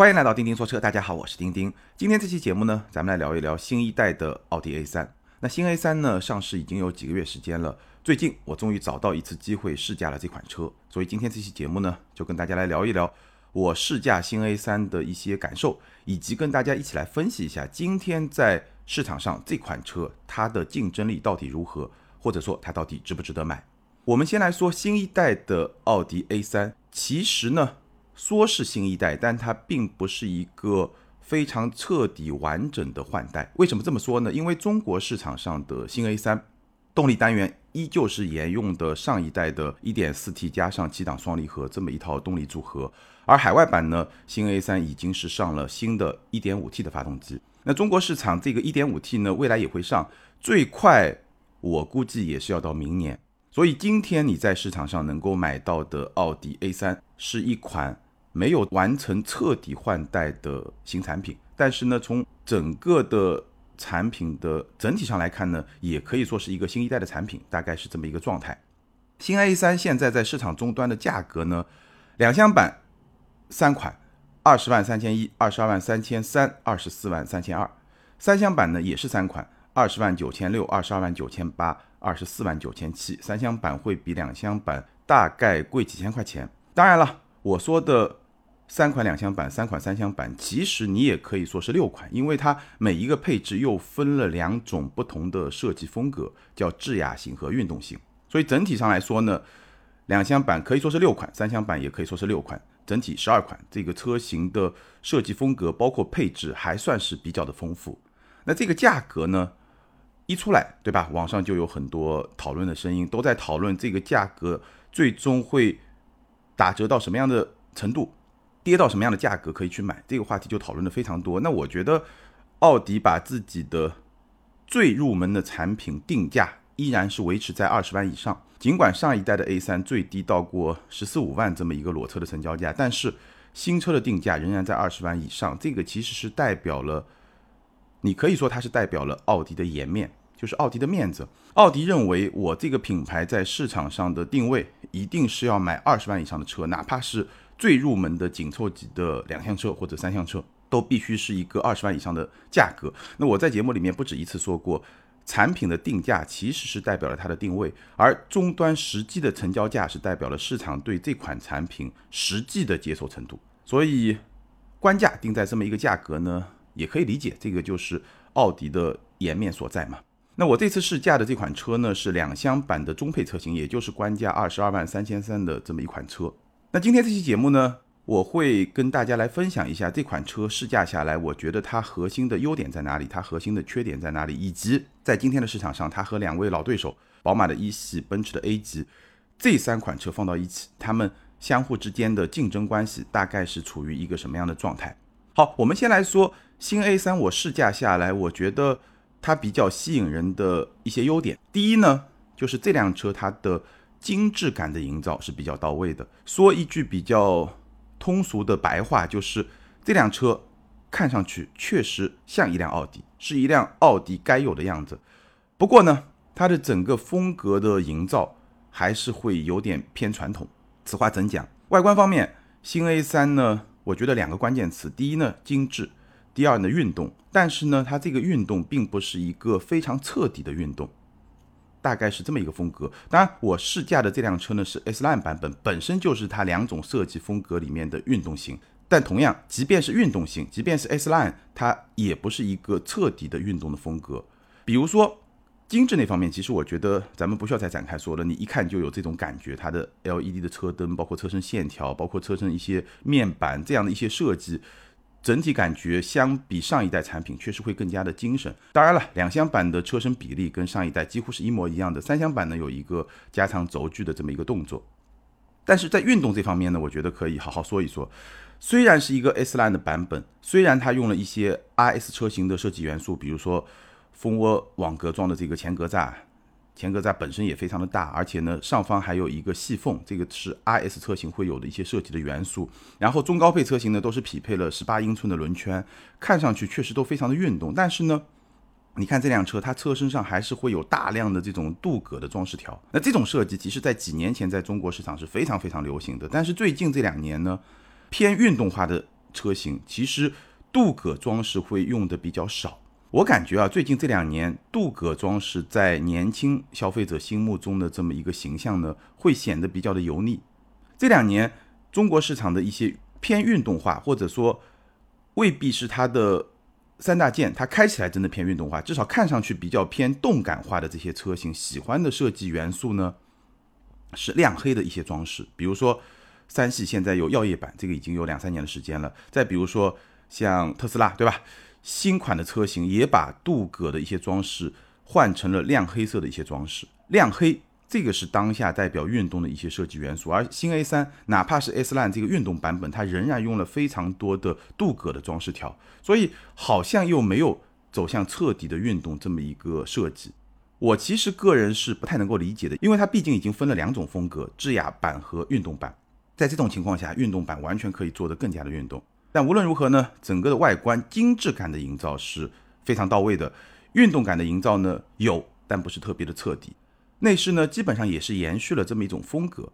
欢迎来到钉钉说车，大家好，我是钉钉。今天这期节目呢，咱们来聊一聊新一代的奥迪 A3。那新 A3 呢，上市已经有几个月时间了。最近我终于找到一次机会试驾了这款车，所以今天这期节目呢，就跟大家来聊一聊我试驾新 A3 的一些感受，以及跟大家一起来分析一下今天在市场上这款车它的竞争力到底如何，或者说它到底值不值得买。我们先来说新一代的奥迪 A3，其实呢。说是新一代，但它并不是一个非常彻底完整的换代。为什么这么说呢？因为中国市场上的新 A3 动力单元依旧是沿用的上一代的 1.4T 加上七档双离合这么一套动力组合，而海外版呢，新 A3 已经是上了新的 1.5T 的发动机。那中国市场这个 1.5T 呢，未来也会上，最快我估计也是要到明年。所以今天你在市场上能够买到的奥迪 A3 是一款。没有完成彻底换代的新产品，但是呢，从整个的产品的整体上来看呢，也可以说是一个新一代的产品，大概是这么一个状态。新 A3 现在在市场终端的价格呢，两厢版三款，二十万三千一，二十二万三千三，二十四万三千二；三厢版呢也是三款，二十万九千六，二十二万九千八，二十四万九千七。三厢版会比两厢版大概贵几千块钱。当然了，我说的。三款两厢版，三款三厢版，其实你也可以说是六款，因为它每一个配置又分了两种不同的设计风格，叫智雅型和运动型。所以整体上来说呢，两厢版可以说是六款，三厢版也可以说是六款，整体十二款。这个车型的设计风格包括配置还算是比较的丰富。那这个价格呢，一出来，对吧？网上就有很多讨论的声音，都在讨论这个价格最终会打折到什么样的程度。跌到什么样的价格可以去买？这个话题就讨论的非常多。那我觉得，奥迪把自己的最入门的产品定价依然是维持在二十万以上。尽管上一代的 A3 最低到过十四五万这么一个裸车的成交价，但是新车的定价仍然在二十万以上。这个其实是代表了，你可以说它是代表了奥迪的颜面，就是奥迪的面子。奥迪认为，我这个品牌在市场上的定位一定是要买二十万以上的车，哪怕是。最入门的紧凑级的两厢车或者三厢车，都必须是一个二十万以上的价格。那我在节目里面不止一次说过，产品的定价其实是代表了它的定位，而终端实际的成交价是代表了市场对这款产品实际的接受程度。所以，官价定在这么一个价格呢，也可以理解，这个就是奥迪的颜面所在嘛。那我这次试驾的这款车呢，是两厢版的中配车型，也就是官价二十二万三千三的这么一款车。那今天这期节目呢，我会跟大家来分享一下这款车试驾下来，我觉得它核心的优点在哪里，它核心的缺点在哪里，以及在今天的市场上，它和两位老对手宝马的一系、奔驰的 A 级这三款车放到一起，它们相互之间的竞争关系大概是处于一个什么样的状态？好，我们先来说新 A3，我试驾下来，我觉得它比较吸引人的一些优点。第一呢，就是这辆车它的。精致感的营造是比较到位的。说一句比较通俗的白话，就是这辆车看上去确实像一辆奥迪，是一辆奥迪该有的样子。不过呢，它的整个风格的营造还是会有点偏传统。此话怎讲？外观方面，新 A 三呢，我觉得两个关键词：第一呢，精致；第二呢，运动。但是呢，它这个运动并不是一个非常彻底的运动。大概是这么一个风格。当然，我试驾的这辆车呢是 S Line 版本，本身就是它两种设计风格里面的运动型。但同样，即便是运动型，即便是 S Line，它也不是一个彻底的运动的风格。比如说精致那方面，其实我觉得咱们不需要再展开说了，你一看就有这种感觉。它的 LED 的车灯，包括车身线条，包括车身一些面板这样的一些设计。整体感觉相比上一代产品确实会更加的精神。当然了，两厢版的车身比例跟上一代几乎是一模一样的。三厢版呢有一个加长轴距的这么一个动作，但是在运动这方面呢，我觉得可以好好说一说。虽然是一个 S Line 的版本，虽然它用了一些 RS 车型的设计元素，比如说蜂窝网格状的这个前格栅。前格栅本身也非常的大，而且呢，上方还有一个细缝，这个是 RS 车型会有的一些设计的元素。然后中高配车型呢，都是匹配了十八英寸的轮圈，看上去确实都非常的运动。但是呢，你看这辆车，它车身上还是会有大量的这种镀铬的装饰条。那这种设计其实在几年前在中国市场是非常非常流行的，但是最近这两年呢，偏运动化的车型，其实镀铬装饰会用的比较少。我感觉啊，最近这两年镀铬装饰在年轻消费者心目中的这么一个形象呢，会显得比较的油腻。这两年中国市场的一些偏运动化，或者说未必是它的三大件，它开起来真的偏运动化，至少看上去比较偏动感化的这些车型，喜欢的设计元素呢是亮黑的一些装饰，比如说。三系现在有耀夜版，这个已经有两三年的时间了。再比如说像特斯拉，对吧？新款的车型也把镀铬的一些装饰换成了亮黑色的一些装饰。亮黑这个是当下代表运动的一些设计元素，而新 A 三哪怕是 S Line 这个运动版本，它仍然用了非常多的镀铬的装饰条，所以好像又没有走向彻底的运动这么一个设计。我其实个人是不太能够理解的，因为它毕竟已经分了两种风格：智雅版和运动版。在这种情况下，运动版完全可以做得更加的运动。但无论如何呢，整个的外观精致感的营造是非常到位的，运动感的营造呢有，但不是特别的彻底。内饰呢基本上也是延续了这么一种风格，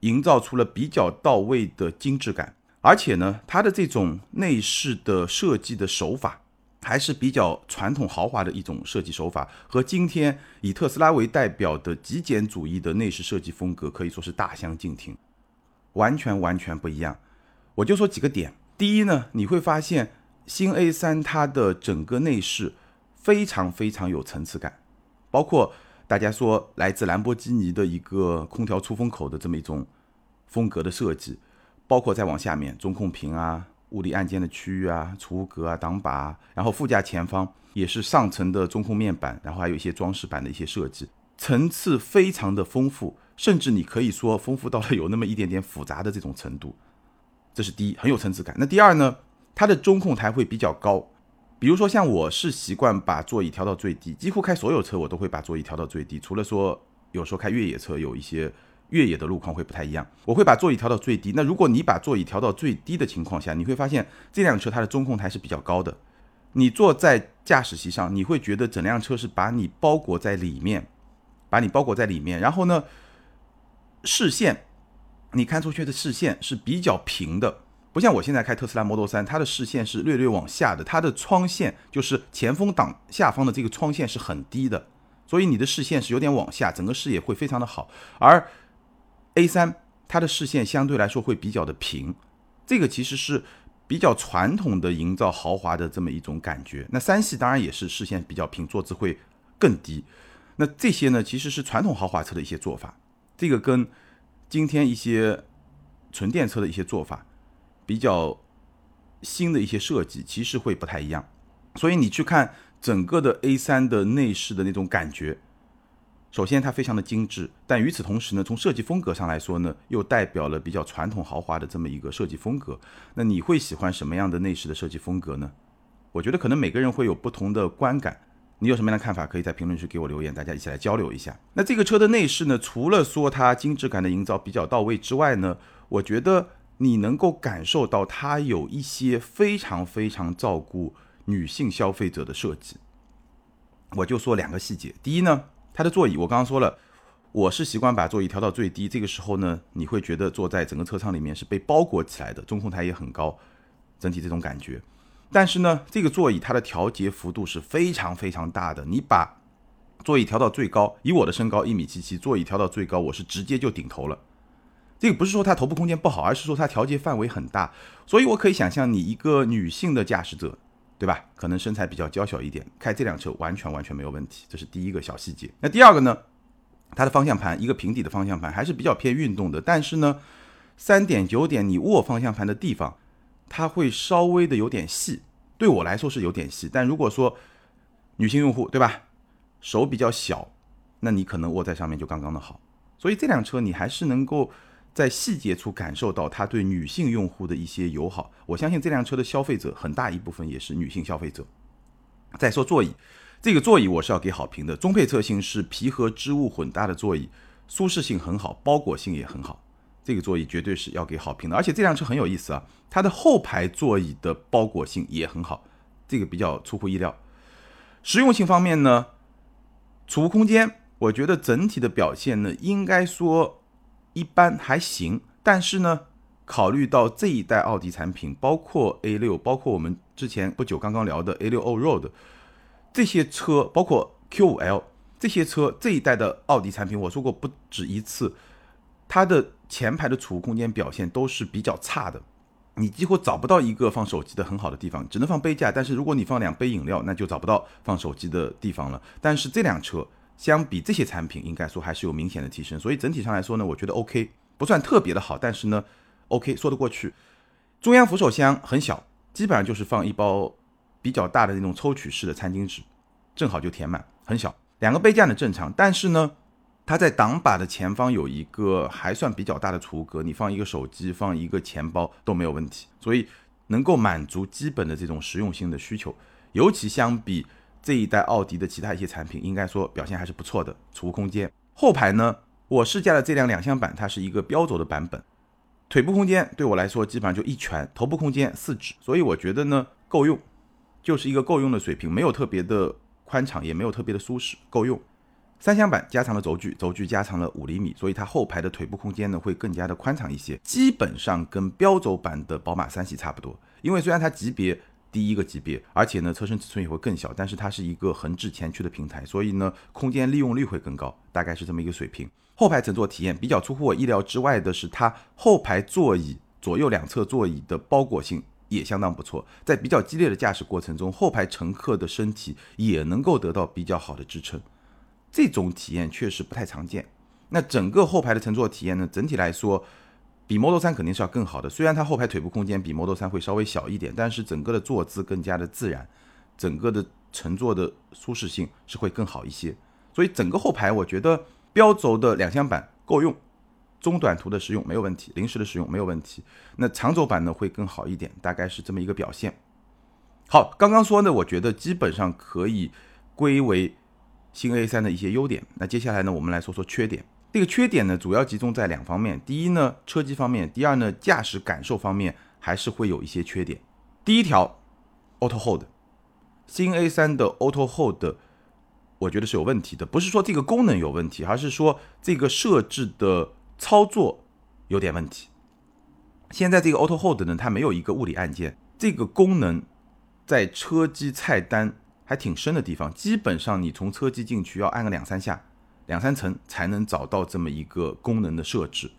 营造出了比较到位的精致感。而且呢，它的这种内饰的设计的手法还是比较传统豪华的一种设计手法，和今天以特斯拉为代表的极简主义的内饰设计风格可以说是大相径庭。完全完全不一样，我就说几个点。第一呢，你会发现新 A 三它的整个内饰非常非常有层次感，包括大家说来自兰博基尼的一个空调出风口的这么一种风格的设计，包括再往下面中控屏啊、物理按键的区域啊、储物格啊、挡把啊，然后副驾前方也是上层的中控面板，然后还有一些装饰板的一些设计，层次非常的丰富。甚至你可以说丰富到了有那么一点点复杂的这种程度，这是第一，很有层次感。那第二呢，它的中控台会比较高，比如说像我是习惯把座椅调到最低，几乎开所有车我都会把座椅调到最低，除了说有时候开越野车有一些越野的路况会不太一样，我会把座椅调到最低。那如果你把座椅调到最低的情况下，你会发现这辆车它的中控台是比较高的，你坐在驾驶席上，你会觉得整辆车是把你包裹在里面，把你包裹在里面，然后呢？视线，你看出去的视线是比较平的，不像我现在开特斯拉 Model 3，它的视线是略略往下的，它的窗线就是前风挡下方的这个窗线是很低的，所以你的视线是有点往下，整个视野会非常的好。而 A3 它的视线相对来说会比较的平，这个其实是比较传统的营造豪华的这么一种感觉。那三系当然也是视线比较平，坐姿会更低。那这些呢，其实是传统豪华车的一些做法。这个跟今天一些纯电车的一些做法比较新的一些设计，其实会不太一样。所以你去看整个的 A3 的内饰的那种感觉，首先它非常的精致，但与此同时呢，从设计风格上来说呢，又代表了比较传统豪华的这么一个设计风格。那你会喜欢什么样的内饰的设计风格呢？我觉得可能每个人会有不同的观感。你有什么样的看法？可以在评论区给我留言，大家一起来交流一下。那这个车的内饰呢？除了说它精致感的营造比较到位之外呢，我觉得你能够感受到它有一些非常非常照顾女性消费者的设计。我就说两个细节。第一呢，它的座椅，我刚刚说了，我是习惯把座椅调到最低，这个时候呢，你会觉得坐在整个车舱里面是被包裹起来的，中控台也很高，整体这种感觉。但是呢，这个座椅它的调节幅度是非常非常大的。你把座椅调到最高，以我的身高一米七七，座椅调到最高，我是直接就顶头了。这个不是说它头部空间不好，而是说它调节范围很大。所以我可以想象，你一个女性的驾驶者，对吧？可能身材比较娇小一点，开这辆车完全完全没有问题。这是第一个小细节。那第二个呢？它的方向盘，一个平底的方向盘，还是比较偏运动的。但是呢，三点九点，你握方向盘的地方。它会稍微的有点细，对我来说是有点细。但如果说女性用户对吧，手比较小，那你可能握在上面就刚刚的好。所以这辆车你还是能够在细节处感受到它对女性用户的一些友好。我相信这辆车的消费者很大一部分也是女性消费者。再说座椅，这个座椅我是要给好评的。中配侧性是皮和织物混搭的座椅，舒适性很好，包裹性也很好。这个座椅绝对是要给好评的，而且这辆车很有意思啊，它的后排座椅的包裹性也很好，这个比较出乎意料。实用性方面呢，储物空间，我觉得整体的表现呢，应该说一般还行，但是呢，考虑到这一代奥迪产品，包括 A 六，包括我们之前不久刚刚聊的 A 六 Allroad 这些车，包括 Q 五 L 这些车，这一代的奥迪产品，我说过不止一次，它的前排的储物空间表现都是比较差的，你几乎找不到一个放手机的很好的地方，只能放杯架。但是如果你放两杯饮料，那就找不到放手机的地方了。但是这辆车相比这些产品，应该说还是有明显的提升。所以整体上来说呢，我觉得 OK，不算特别的好，但是呢。OK，说得过去。中央扶手箱很小，基本上就是放一包比较大的那种抽取式的餐巾纸，正好就填满，很小。两个杯架呢正常，但是呢，它在挡把的前方有一个还算比较大的储物格，你放一个手机、放一个钱包都没有问题，所以能够满足基本的这种实用性的需求。尤其相比这一代奥迪的其他一些产品，应该说表现还是不错的。储物空间，后排呢，我试驾的这辆两厢版，它是一个标轴的版本。腿部空间对我来说基本上就一拳，头部空间四指，所以我觉得呢够用，就是一个够用的水平，没有特别的宽敞，也没有特别的舒适，够用。三厢版加长了轴距，轴距加长了五厘米，所以它后排的腿部空间呢会更加的宽敞一些，基本上跟标轴版的宝马三系差不多。因为虽然它级别低一个级别，而且呢车身尺寸也会更小，但是它是一个横置前驱的平台，所以呢空间利用率会更高，大概是这么一个水平。后排乘坐体验比较出乎我意料之外的是，它后排座椅左右两侧座椅的包裹性也相当不错，在比较激烈的驾驶过程中，后排乘客的身体也能够得到比较好的支撑，这种体验确实不太常见。那整个后排的乘坐体验呢，整体来说比 Model 3肯定是要更好的。虽然它后排腿部空间比 Model 3会稍微小一点，但是整个的坐姿更加的自然，整个的乘坐的舒适性是会更好一些。所以整个后排我觉得。标轴的两厢版够用，中短途的使用没有问题，临时的使用没有问题。那长轴版呢会更好一点，大概是这么一个表现。好，刚刚说呢，我觉得基本上可以归为新 A 三的一些优点。那接下来呢，我们来说说缺点。这个缺点呢，主要集中在两方面。第一呢，车机方面；第二呢，驾驶感受方面还是会有一些缺点。第一条，Auto Hold，新 A 三的 Auto Hold。我觉得是有问题的，不是说这个功能有问题，而是说这个设置的操作有点问题。现在这个 Auto Hold 呢，它没有一个物理按键，这个功能在车机菜单还挺深的地方，基本上你从车机进去要按个两三下、两三层才能找到这么一个功能的设置。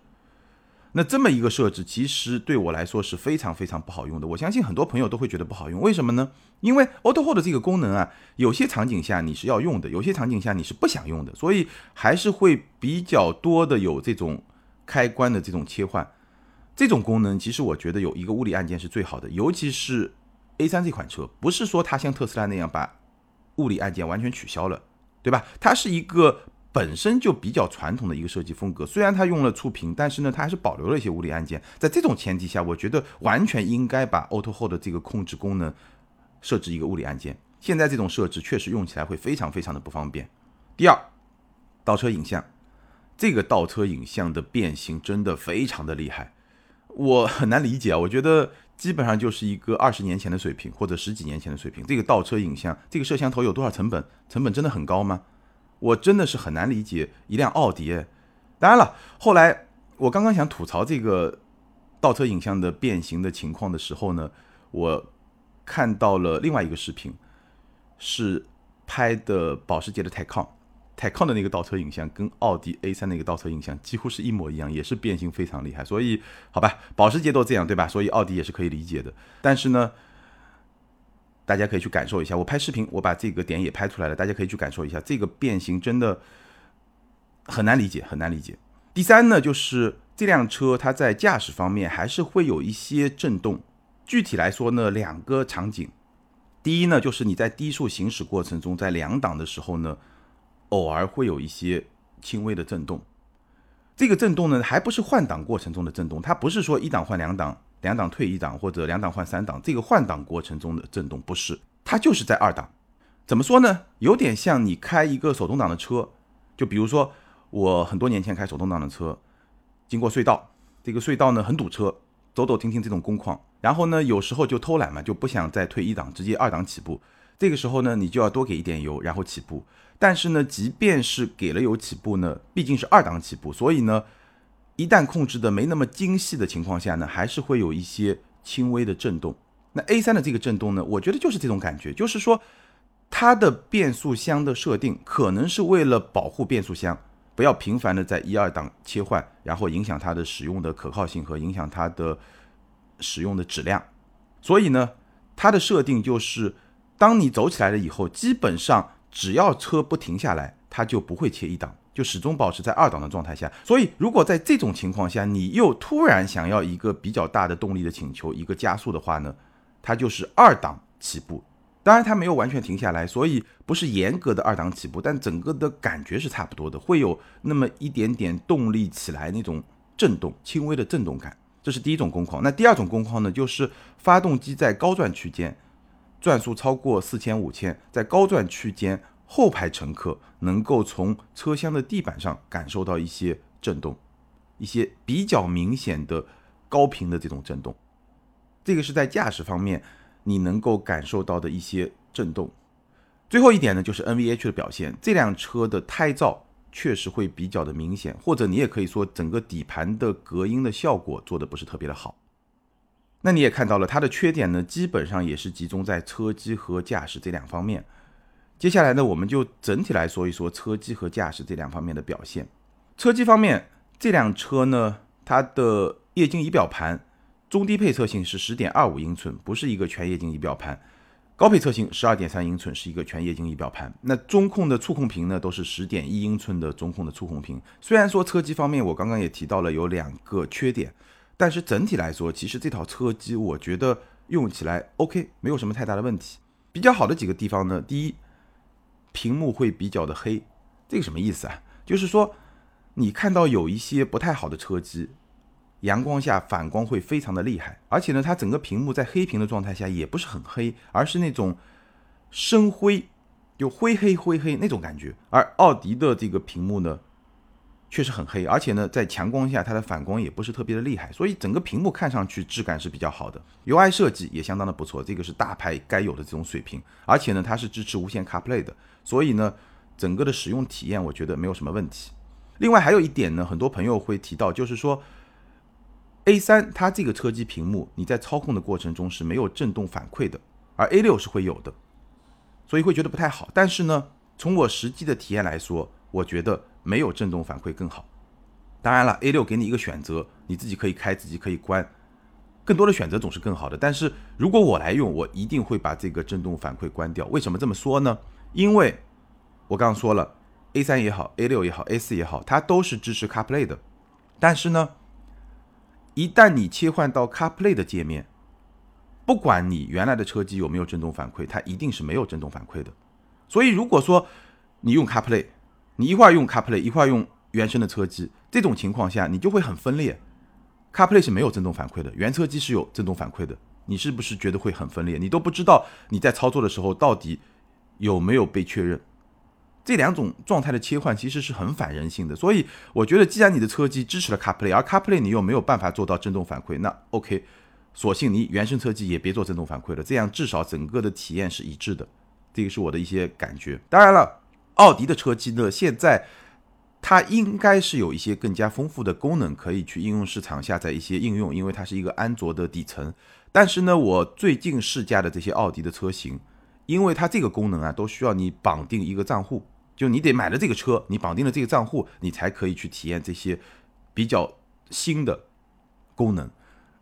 那这么一个设置，其实对我来说是非常非常不好用的。我相信很多朋友都会觉得不好用，为什么呢？因为 Auto Hold 这个功能啊，有些场景下你是要用的，有些场景下你是不想用的，所以还是会比较多的有这种开关的这种切换。这种功能其实我觉得有一个物理按键是最好的，尤其是 A3 这款车，不是说它像特斯拉那样把物理按键完全取消了，对吧？它是一个。本身就比较传统的一个设计风格，虽然它用了触屏，但是呢，它还是保留了一些物理按键。在这种前提下，我觉得完全应该把 Auto Hold 的这个控制功能设置一个物理按键。现在这种设置确实用起来会非常非常的不方便。第二，倒车影像，这个倒车影像的变形真的非常的厉害，我很难理解啊。我觉得基本上就是一个二十年前的水平或者十几年前的水平。这个倒车影像，这个摄像头有多少成本？成本真的很高吗？我真的是很难理解一辆奥迪。当然了，后来我刚刚想吐槽这个倒车影像的变形的情况的时候呢，我看到了另外一个视频，是拍的保时捷的 Taycan，Taycan 的那个倒车影像跟奥迪 A3 那个倒车影像几乎是一模一样，也是变形非常厉害。所以，好吧，保时捷都这样，对吧？所以奥迪也是可以理解的。但是呢。大家可以去感受一下，我拍视频，我把这个点也拍出来了，大家可以去感受一下，这个变形真的很难理解，很难理解。第三呢，就是这辆车它在驾驶方面还是会有一些震动，具体来说呢，两个场景，第一呢，就是你在低速行驶过程中，在两档的时候呢，偶尔会有一些轻微的震动，这个震动呢，还不是换挡过程中的震动，它不是说一档换两档。两档退一档或者两档换三档，这个换挡过程中的震动不是，它就是在二档。怎么说呢？有点像你开一个手动挡的车，就比如说我很多年前开手动挡的车，经过隧道，这个隧道呢很堵车，走走停停这种工况，然后呢有时候就偷懒嘛，就不想再退一档，直接二档起步。这个时候呢，你就要多给一点油，然后起步。但是呢，即便是给了油起步呢，毕竟是二档起步，所以呢。一旦控制的没那么精细的情况下呢，还是会有一些轻微的震动。那 A 三的这个震动呢，我觉得就是这种感觉，就是说它的变速箱的设定可能是为了保护变速箱不要频繁的在一二档切换，然后影响它的使用的可靠性和影响它的使用的质量。所以呢，它的设定就是，当你走起来了以后，基本上只要车不停下来，它就不会切一档。就始终保持在二档的状态下，所以如果在这种情况下，你又突然想要一个比较大的动力的请求，一个加速的话呢，它就是二档起步。当然它没有完全停下来，所以不是严格的二档起步，但整个的感觉是差不多的，会有那么一点点动力起来那种震动，轻微的震动感。这是第一种工况。那第二种工况呢，就是发动机在高转区间，转速超过四千五千，在高转区间。后排乘客能够从车厢的地板上感受到一些震动，一些比较明显的高频的这种震动，这个是在驾驶方面你能够感受到的一些震动。最后一点呢，就是 NVH 的表现，这辆车的胎噪确实会比较的明显，或者你也可以说整个底盘的隔音的效果做的不是特别的好。那你也看到了它的缺点呢，基本上也是集中在车机和驾驶这两方面。接下来呢，我们就整体来说一说车机和驾驶这两方面的表现。车机方面，这辆车呢，它的液晶仪表盘中低配车型是十点二五英寸，不是一个全液晶仪表盘；高配车型十二点三英寸是一个全液晶仪表盘。那中控的触控屏呢，都是十点一英寸的中控的触控屏。虽然说车机方面，我刚刚也提到了有两个缺点，但是整体来说，其实这套车机我觉得用起来 OK，没有什么太大的问题。比较好的几个地方呢，第一。屏幕会比较的黑，这个什么意思啊？就是说，你看到有一些不太好的车机，阳光下反光会非常的厉害，而且呢，它整个屏幕在黑屏的状态下也不是很黑，而是那种深灰，就灰黑灰黑那种感觉。而奥迪的这个屏幕呢？确实很黑，而且呢，在强光下它的反光也不是特别的厉害，所以整个屏幕看上去质感是比较好的。UI 设计也相当的不错，这个是大牌该有的这种水平。而且呢，它是支持无线 CarPlay 的，所以呢，整个的使用体验我觉得没有什么问题。另外还有一点呢，很多朋友会提到，就是说 A3 它这个车机屏幕你在操控的过程中是没有震动反馈的，而 A6 是会有的，所以会觉得不太好。但是呢，从我实际的体验来说，我觉得。没有震动反馈更好。当然了，A6 给你一个选择，你自己可以开，自己可以关，更多的选择总是更好的。但是如果我来用，我一定会把这个震动反馈关掉。为什么这么说呢？因为我刚刚说了，A3 也好，A6 也好，A4 也好，它都是支持 CarPlay 的。但是呢，一旦你切换到 CarPlay 的界面，不管你原来的车机有没有震动反馈，它一定是没有震动反馈的。所以如果说你用 CarPlay，你一会用 CarPlay，一会用原生的车机，这种情况下你就会很分裂。CarPlay 是没有震动反馈的，原车机是有震动反馈的，你是不是觉得会很分裂？你都不知道你在操作的时候到底有没有被确认？这两种状态的切换其实是很反人性的。所以我觉得，既然你的车机支持了 CarPlay，而 CarPlay 你又没有办法做到震动反馈，那 OK，索性你原生车机也别做震动反馈了，这样至少整个的体验是一致的。这个是我的一些感觉。当然了。奥迪的车机呢，现在它应该是有一些更加丰富的功能，可以去应用市场下载一些应用，因为它是一个安卓的底层。但是呢，我最近试驾的这些奥迪的车型，因为它这个功能啊，都需要你绑定一个账户，就你得买了这个车，你绑定了这个账户，你才可以去体验这些比较新的功能。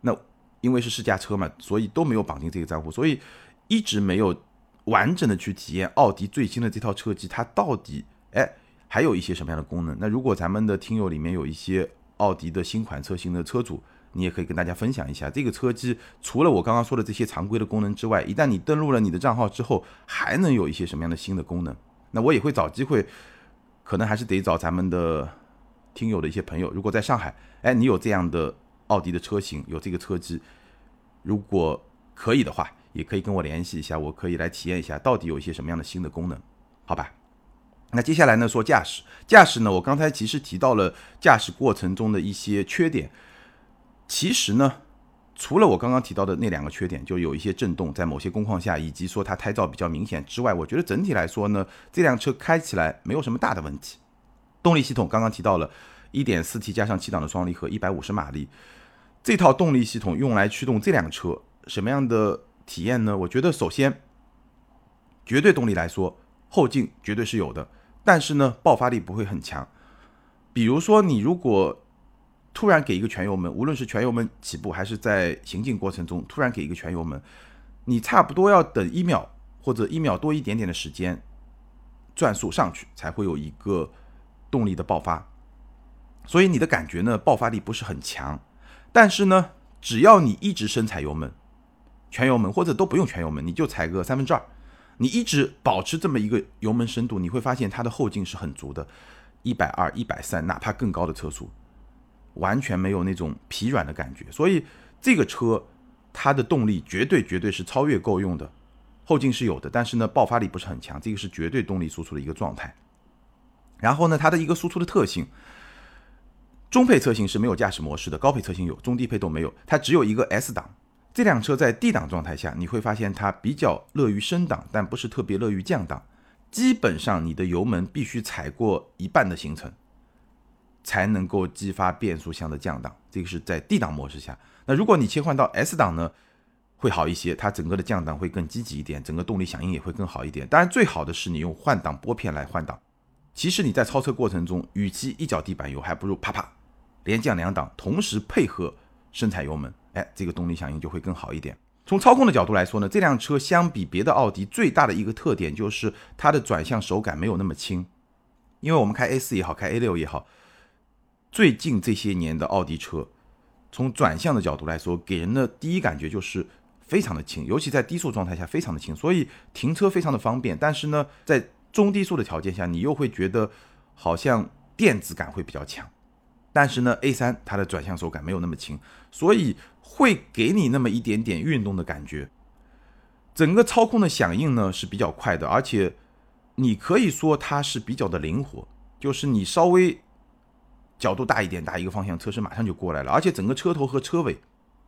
那因为是试驾车嘛，所以都没有绑定这个账户，所以一直没有。完整的去体验奥迪最新的这套车机，它到底哎还有一些什么样的功能？那如果咱们的听友里面有一些奥迪的新款车型的车主，你也可以跟大家分享一下，这个车机除了我刚刚说的这些常规的功能之外，一旦你登录了你的账号之后，还能有一些什么样的新的功能？那我也会找机会，可能还是得找咱们的听友的一些朋友，如果在上海，哎，你有这样的奥迪的车型，有这个车机，如果可以的话。也可以跟我联系一下，我可以来体验一下到底有一些什么样的新的功能，好吧？那接下来呢，说驾驶，驾驶呢，我刚才其实提到了驾驶过程中的一些缺点。其实呢，除了我刚刚提到的那两个缺点，就有一些震动在某些工况下，以及说它胎噪比较明显之外，我觉得整体来说呢，这辆车开起来没有什么大的问题。动力系统刚刚提到了 1.4T 加上七档的双离合，150马力，这套动力系统用来驱动这辆车，什么样的体验呢？我觉得首先，绝对动力来说，后劲绝对是有的，但是呢，爆发力不会很强。比如说，你如果突然给一个全油门，无论是全油门起步还是在行进过程中突然给一个全油门，你差不多要等一秒或者一秒多一点点的时间，转速上去才会有一个动力的爆发。所以你的感觉呢，爆发力不是很强。但是呢，只要你一直深踩油门，全油门或者都不用全油门，你就踩个三分之二，你一直保持这么一个油门深度，你会发现它的后劲是很足的，一百二、一百三，哪怕更高的车速。完全没有那种疲软的感觉，所以这个车它的动力绝对绝对是超越够用的，后劲是有的，但是呢爆发力不是很强，这个是绝对动力输出的一个状态。然后呢，它的一个输出的特性，中配车型是没有驾驶模式的，高配车型有，中低配都没有，它只有一个 S 档。这辆车在 D 档状态下，你会发现它比较乐于升档，但不是特别乐于降档，基本上你的油门必须踩过一半的行程。才能够激发变速箱的降档，这个是在 D 档模式下。那如果你切换到 S 档呢，会好一些，它整个的降档会更积极一点，整个动力响应也会更好一点。当然，最好的是你用换挡拨片来换挡。其实你在超车过程中，与其一脚地板油，还不如啪啪连降两档，同时配合深踩油门，哎，这个动力响应就会更好一点。从操控的角度来说呢，这辆车相比别的奥迪最大的一个特点就是它的转向手感没有那么轻，因为我们开 A 四也好，开 A 六也好。最近这些年的奥迪车，从转向的角度来说，给人的第一感觉就是非常的轻，尤其在低速状态下非常的轻，所以停车非常的方便。但是呢，在中低速的条件下，你又会觉得好像电子感会比较强。但是呢，A3 它的转向手感没有那么轻，所以会给你那么一点点运动的感觉。整个操控的响应呢是比较快的，而且你可以说它是比较的灵活，就是你稍微。角度大一点，打一个方向，车身马上就过来了。而且整个车头和车尾，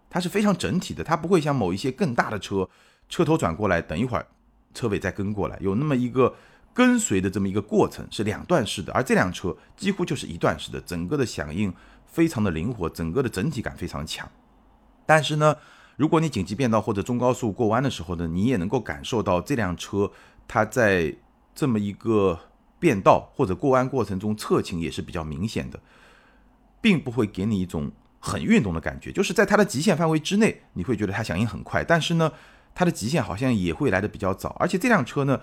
它是非常整体的，它不会像某一些更大的车，车头转过来，等一会儿车尾再跟过来，有那么一个跟随的这么一个过程，是两段式的。而这辆车几乎就是一段式的，整个的响应非常的灵活，整个的整体感非常强。但是呢，如果你紧急变道或者中高速过弯的时候呢，你也能够感受到这辆车它在这么一个变道或者过弯过程中侧倾也是比较明显的。并不会给你一种很运动的感觉，就是在它的极限范围之内，你会觉得它响应很快，但是呢，它的极限好像也会来的比较早，而且这辆车呢，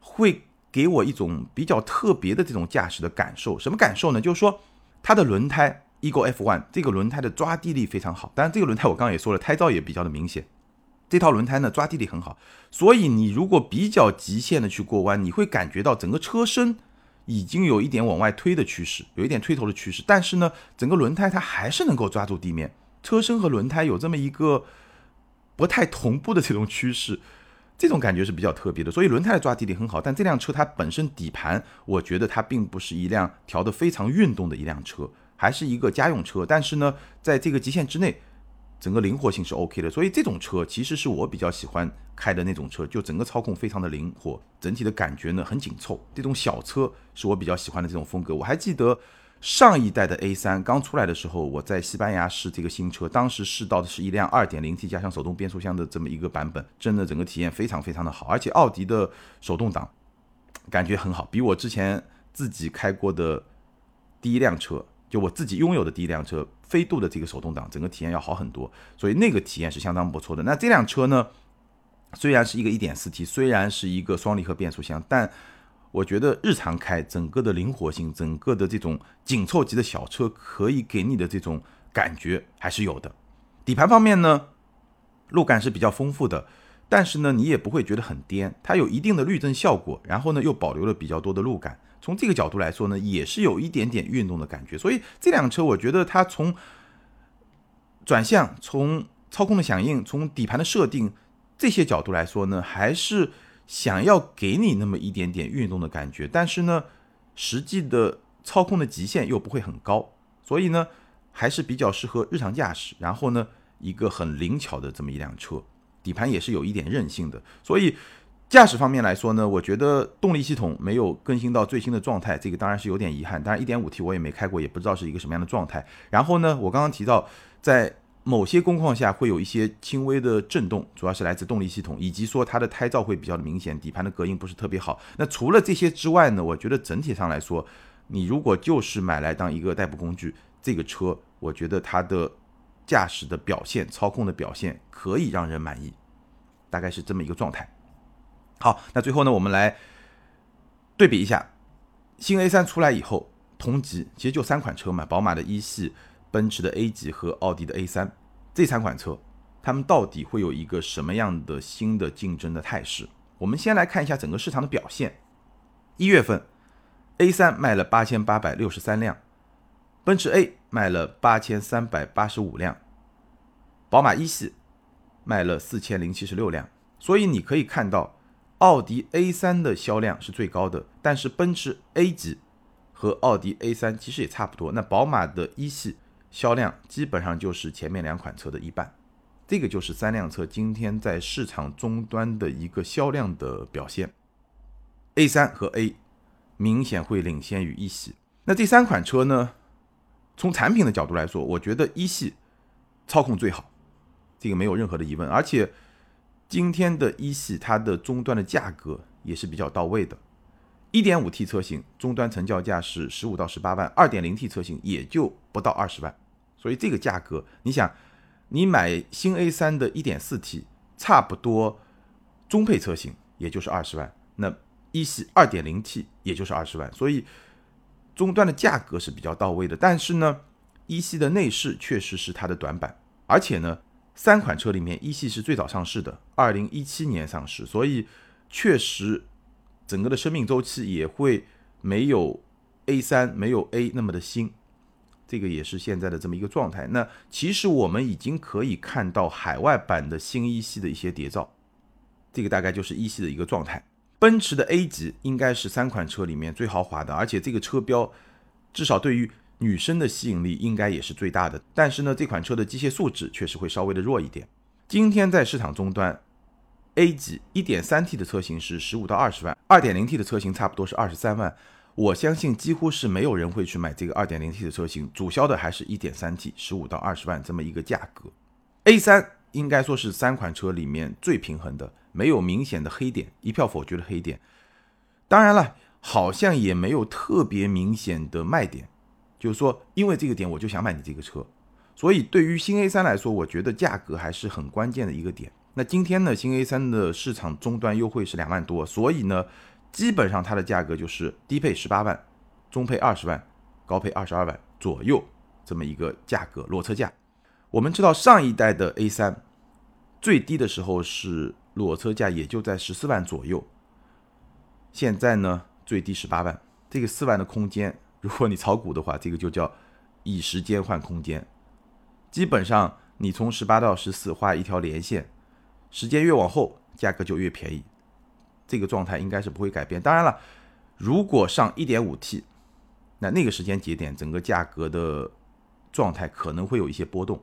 会给我一种比较特别的这种驾驶的感受。什么感受呢？就是说它的轮胎 Ego F1 这个轮胎的抓地力非常好，当然这个轮胎我刚刚也说了，胎噪也比较的明显。这套轮胎呢抓地力很好，所以你如果比较极限的去过弯，你会感觉到整个车身。已经有一点往外推的趋势，有一点推头的趋势，但是呢，整个轮胎它还是能够抓住地面，车身和轮胎有这么一个不太同步的这种趋势，这种感觉是比较特别的。所以轮胎的抓地力很好，但这辆车它本身底盘，我觉得它并不是一辆调得非常运动的一辆车，还是一个家用车。但是呢，在这个极限之内。整个灵活性是 OK 的，所以这种车其实是我比较喜欢开的那种车，就整个操控非常的灵活，整体的感觉呢很紧凑。这种小车是我比较喜欢的这种风格。我还记得上一代的 A3 刚出来的时候，我在西班牙试这个新车，当时试到的是一辆 2.0T 加上手动变速箱的这么一个版本，真的整个体验非常非常的好，而且奥迪的手动挡感觉很好，比我之前自己开过的第一辆车。就我自己拥有的第一辆车，飞度的这个手动挡，整个体验要好很多，所以那个体验是相当不错的。那这辆车呢，虽然是一个 1.4T，虽然是一个双离合变速箱，但我觉得日常开，整个的灵活性，整个的这种紧凑级的小车可以给你的这种感觉还是有的。底盘方面呢，路感是比较丰富的，但是呢，你也不会觉得很颠，它有一定的滤震效果，然后呢，又保留了比较多的路感。从这个角度来说呢，也是有一点点运动的感觉，所以这辆车我觉得它从转向、从操控的响应、从底盘的设定这些角度来说呢，还是想要给你那么一点点运动的感觉，但是呢，实际的操控的极限又不会很高，所以呢，还是比较适合日常驾驶。然后呢，一个很灵巧的这么一辆车，底盘也是有一点韧性的，所以驾驶方面来说呢，我觉得动力系统没有更新到最新的状态，这个当然是有点遗憾。当然，1.5T 我也没开过，也不知道是一个什么样的状态。然后呢，我刚刚提到，在某些工况下会有一些轻微的震动，主要是来自动力系统，以及说它的胎噪会比较明显，底盘的隔音不是特别好。那除了这些之外呢，我觉得整体上来说，你如果就是买来当一个代步工具，这个车我觉得它的驾驶的表现、操控的表现可以让人满意，大概是这么一个状态。好，那最后呢，我们来对比一下新 A 三出来以后，同级其实就三款车嘛，宝马的一系、奔驰的 A 级和奥迪的 A 三这三款车，它们到底会有一个什么样的新的竞争的态势？我们先来看一下整个市场的表现。一月份，A 三卖了八千八百六十三辆，奔驰 A 卖了八千三百八十五辆，宝马一系卖了四千零七十六辆，所以你可以看到。奥迪 A3 的销量是最高的，但是奔驰 A 级和奥迪 A3 其实也差不多。那宝马的一系销量基本上就是前面两款车的一半，这个就是三辆车今天在市场终端的一个销量的表现。A3 和 A 明显会领先于一系。那这三款车呢？从产品的角度来说，我觉得一系操控最好，这个没有任何的疑问，而且。今天的一系，它的终端的价格也是比较到位的。1.5T 车型终端成交价是十五到十八万，2.0T 车型也就不到二十万。所以这个价格，你想，你买新 A3 的 1.4T，差不多中配车型也就是二十万，那一系 2.0T 也就是二十万。所以终端的价格是比较到位的。但是呢，一系的内饰确实是它的短板，而且呢。三款车里面，一系是最早上市的，二零一七年上市，所以确实整个的生命周期也会没有 A 三没有 A 那么的新，这个也是现在的这么一个状态。那其实我们已经可以看到海外版的新一系的一些谍照，这个大概就是一系的一个状态。奔驰的 A 级应该是三款车里面最豪华的，而且这个车标至少对于。女生的吸引力应该也是最大的，但是呢，这款车的机械素质确实会稍微的弱一点。今天在市场终端，A 级 1.3T 的车型是十五到二十万，2.0T 的车型差不多是二十三万。我相信几乎是没有人会去买这个 2.0T 的车型，主销的还是一点三 T，十五到二十万这么一个价格。A3 应该说是三款车里面最平衡的，没有明显的黑点，一票否决的黑点。当然了，好像也没有特别明显的卖点。就是说，因为这个点，我就想买你这个车，所以对于新 A 三来说，我觉得价格还是很关键的一个点。那今天呢，新 A 三的市场终端优惠是两万多，所以呢，基本上它的价格就是低配十八万，中配二十万，高配二十二万左右这么一个价格裸车价。我们知道上一代的 A 三最低的时候是裸车价也就在十四万左右，现在呢最低十八万，这个四万的空间。如果你炒股的话，这个就叫以时间换空间。基本上，你从十八到十四画一条连线，时间越往后，价格就越便宜。这个状态应该是不会改变。当然了，如果上一点五 T，那那个时间节点，整个价格的状态可能会有一些波动，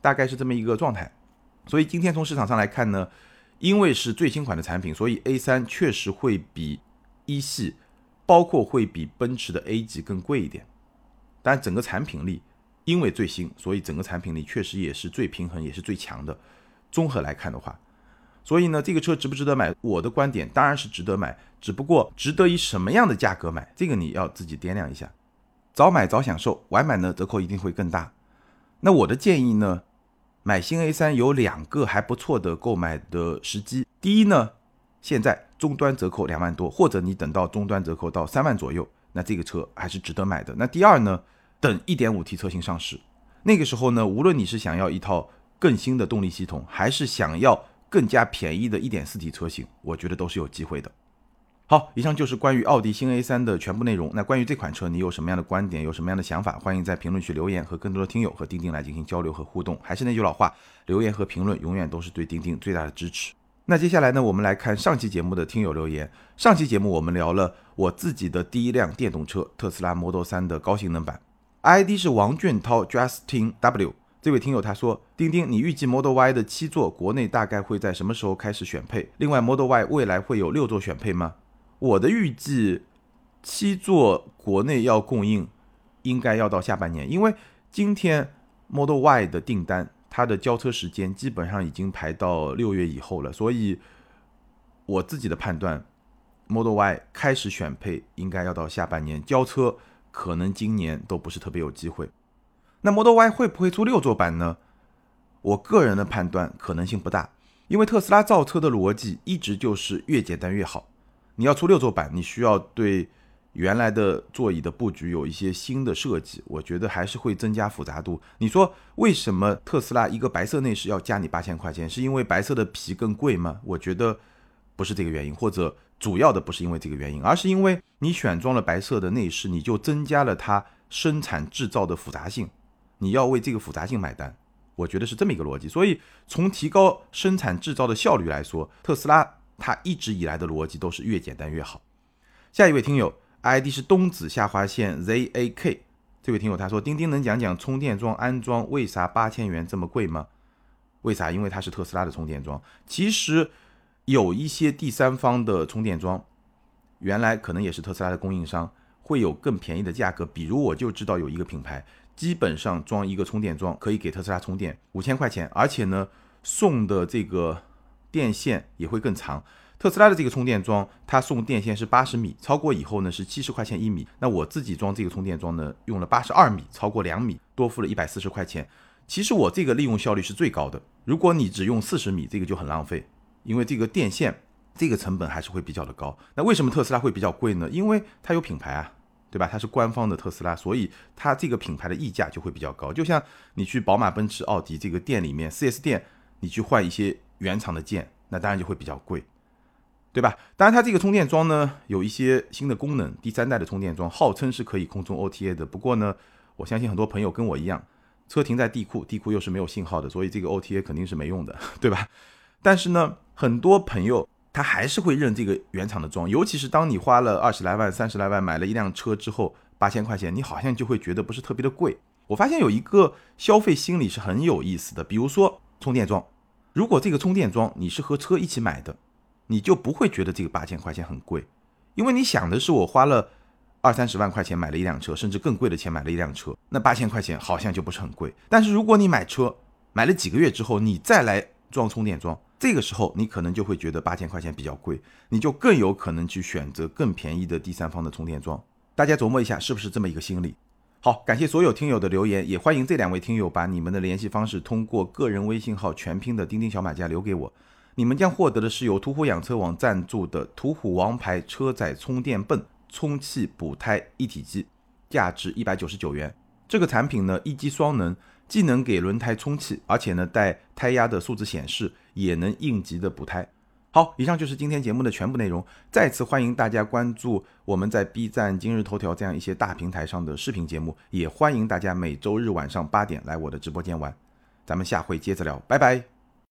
大概是这么一个状态。所以今天从市场上来看呢，因为是最新款的产品，所以 A 三确实会比一系。包括会比奔驰的 A 级更贵一点，但整个产品力因为最新，所以整个产品力确实也是最平衡，也是最强的。综合来看的话，所以呢，这个车值不值得买？我的观点当然是值得买，只不过值得以什么样的价格买，这个你要自己掂量一下。早买早享受，晚买呢折扣一定会更大。那我的建议呢，买新 A 三有两个还不错的购买的时机。第一呢。现在终端折扣两万多，或者你等到终端折扣到三万左右，那这个车还是值得买的。那第二呢，等一点五 T 车型上市，那个时候呢，无论你是想要一套更新的动力系统，还是想要更加便宜的一点四 T 车型，我觉得都是有机会的。好，以上就是关于奥迪新 A 三的全部内容。那关于这款车，你有什么样的观点，有什么样的想法，欢迎在评论区留言，和更多的听友和钉钉来进行交流和互动。还是那句老话，留言和评论永远都是对钉钉最大的支持。那接下来呢，我们来看上期节目的听友留言。上期节目我们聊了我自己的第一辆电动车特斯拉 Model 3的高性能版，ID 是王俊涛 Justin W。这位听友他说：“钉钉，你预计 Model Y 的七座国内大概会在什么时候开始选配？另外，Model Y 未来会有六座选配吗？”我的预计，七座国内要供应，应该要到下半年，因为今天 Model Y 的订单，它的交车时间基本上已经排到六月以后了，所以我自己的判断，Model Y 开始选配应该要到下半年，交车可能今年都不是特别有机会。那 Model Y 会不会出六座版呢？我个人的判断可能性不大，因为特斯拉造车的逻辑一直就是越简单越好。你要出六座版，你需要对原来的座椅的布局有一些新的设计，我觉得还是会增加复杂度。你说为什么特斯拉一个白色内饰要加你八千块钱？是因为白色的皮更贵吗？我觉得不是这个原因，或者主要的不是因为这个原因，而是因为你选装了白色的内饰，你就增加了它生产制造的复杂性。你要为这个复杂性买单，我觉得是这么一个逻辑。所以从提高生产制造的效率来说，特斯拉它一直以来的逻辑都是越简单越好。下一位听友 ID 是东子下划线 ZAK，这位听友他说：钉钉能讲讲充电桩安装为啥八千元这么贵吗？为啥？因为它是特斯拉的充电桩。其实有一些第三方的充电桩，原来可能也是特斯拉的供应商，会有更便宜的价格。比如我就知道有一个品牌。基本上装一个充电桩可以给特斯拉充电五千块钱，而且呢送的这个电线也会更长。特斯拉的这个充电桩，它送电线是八十米，超过以后呢是七十块钱一米。那我自己装这个充电桩呢，用了八十二米，超过两米，多付了一百四十块钱。其实我这个利用效率是最高的。如果你只用四十米，这个就很浪费，因为这个电线这个成本还是会比较的高。那为什么特斯拉会比较贵呢？因为它有品牌啊。对吧？它是官方的特斯拉，所以它这个品牌的溢价就会比较高。就像你去宝马、奔驰、奥迪这个店里面，4S 店，你去换一些原厂的件，那当然就会比较贵，对吧？当然，它这个充电桩呢，有一些新的功能，第三代的充电桩号称是可以空中 OTA 的。不过呢，我相信很多朋友跟我一样，车停在地库，地库又是没有信号的，所以这个 OTA 肯定是没用的，对吧？但是呢，很多朋友。他还是会认这个原厂的装，尤其是当你花了二十来万、三十来万买了一辆车之后，八千块钱，你好像就会觉得不是特别的贵。我发现有一个消费心理是很有意思的，比如说充电桩，如果这个充电桩你是和车一起买的，你就不会觉得这个八千块钱很贵，因为你想的是我花了二三十万块钱买了一辆车，甚至更贵的钱买了一辆车，那八千块钱好像就不是很贵。但是如果你买车买了几个月之后，你再来装充电桩。这个时候，你可能就会觉得八千块钱比较贵，你就更有可能去选择更便宜的第三方的充电桩。大家琢磨一下，是不是这么一个心理？好，感谢所有听友的留言，也欢迎这两位听友把你们的联系方式通过个人微信号全拼的钉钉小马甲留给我，你们将获得的是由途虎养车网赞助的途虎王牌车载充电泵充气补胎一体机，价值一百九十九元。这个产品呢，一机双能。既能给轮胎充气，而且呢带胎压的数字显示，也能应急的补胎。好，以上就是今天节目的全部内容。再次欢迎大家关注我们在 B 站、今日头条这样一些大平台上的视频节目，也欢迎大家每周日晚上八点来我的直播间玩。咱们下回接着聊，拜拜。